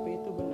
HP itu benar.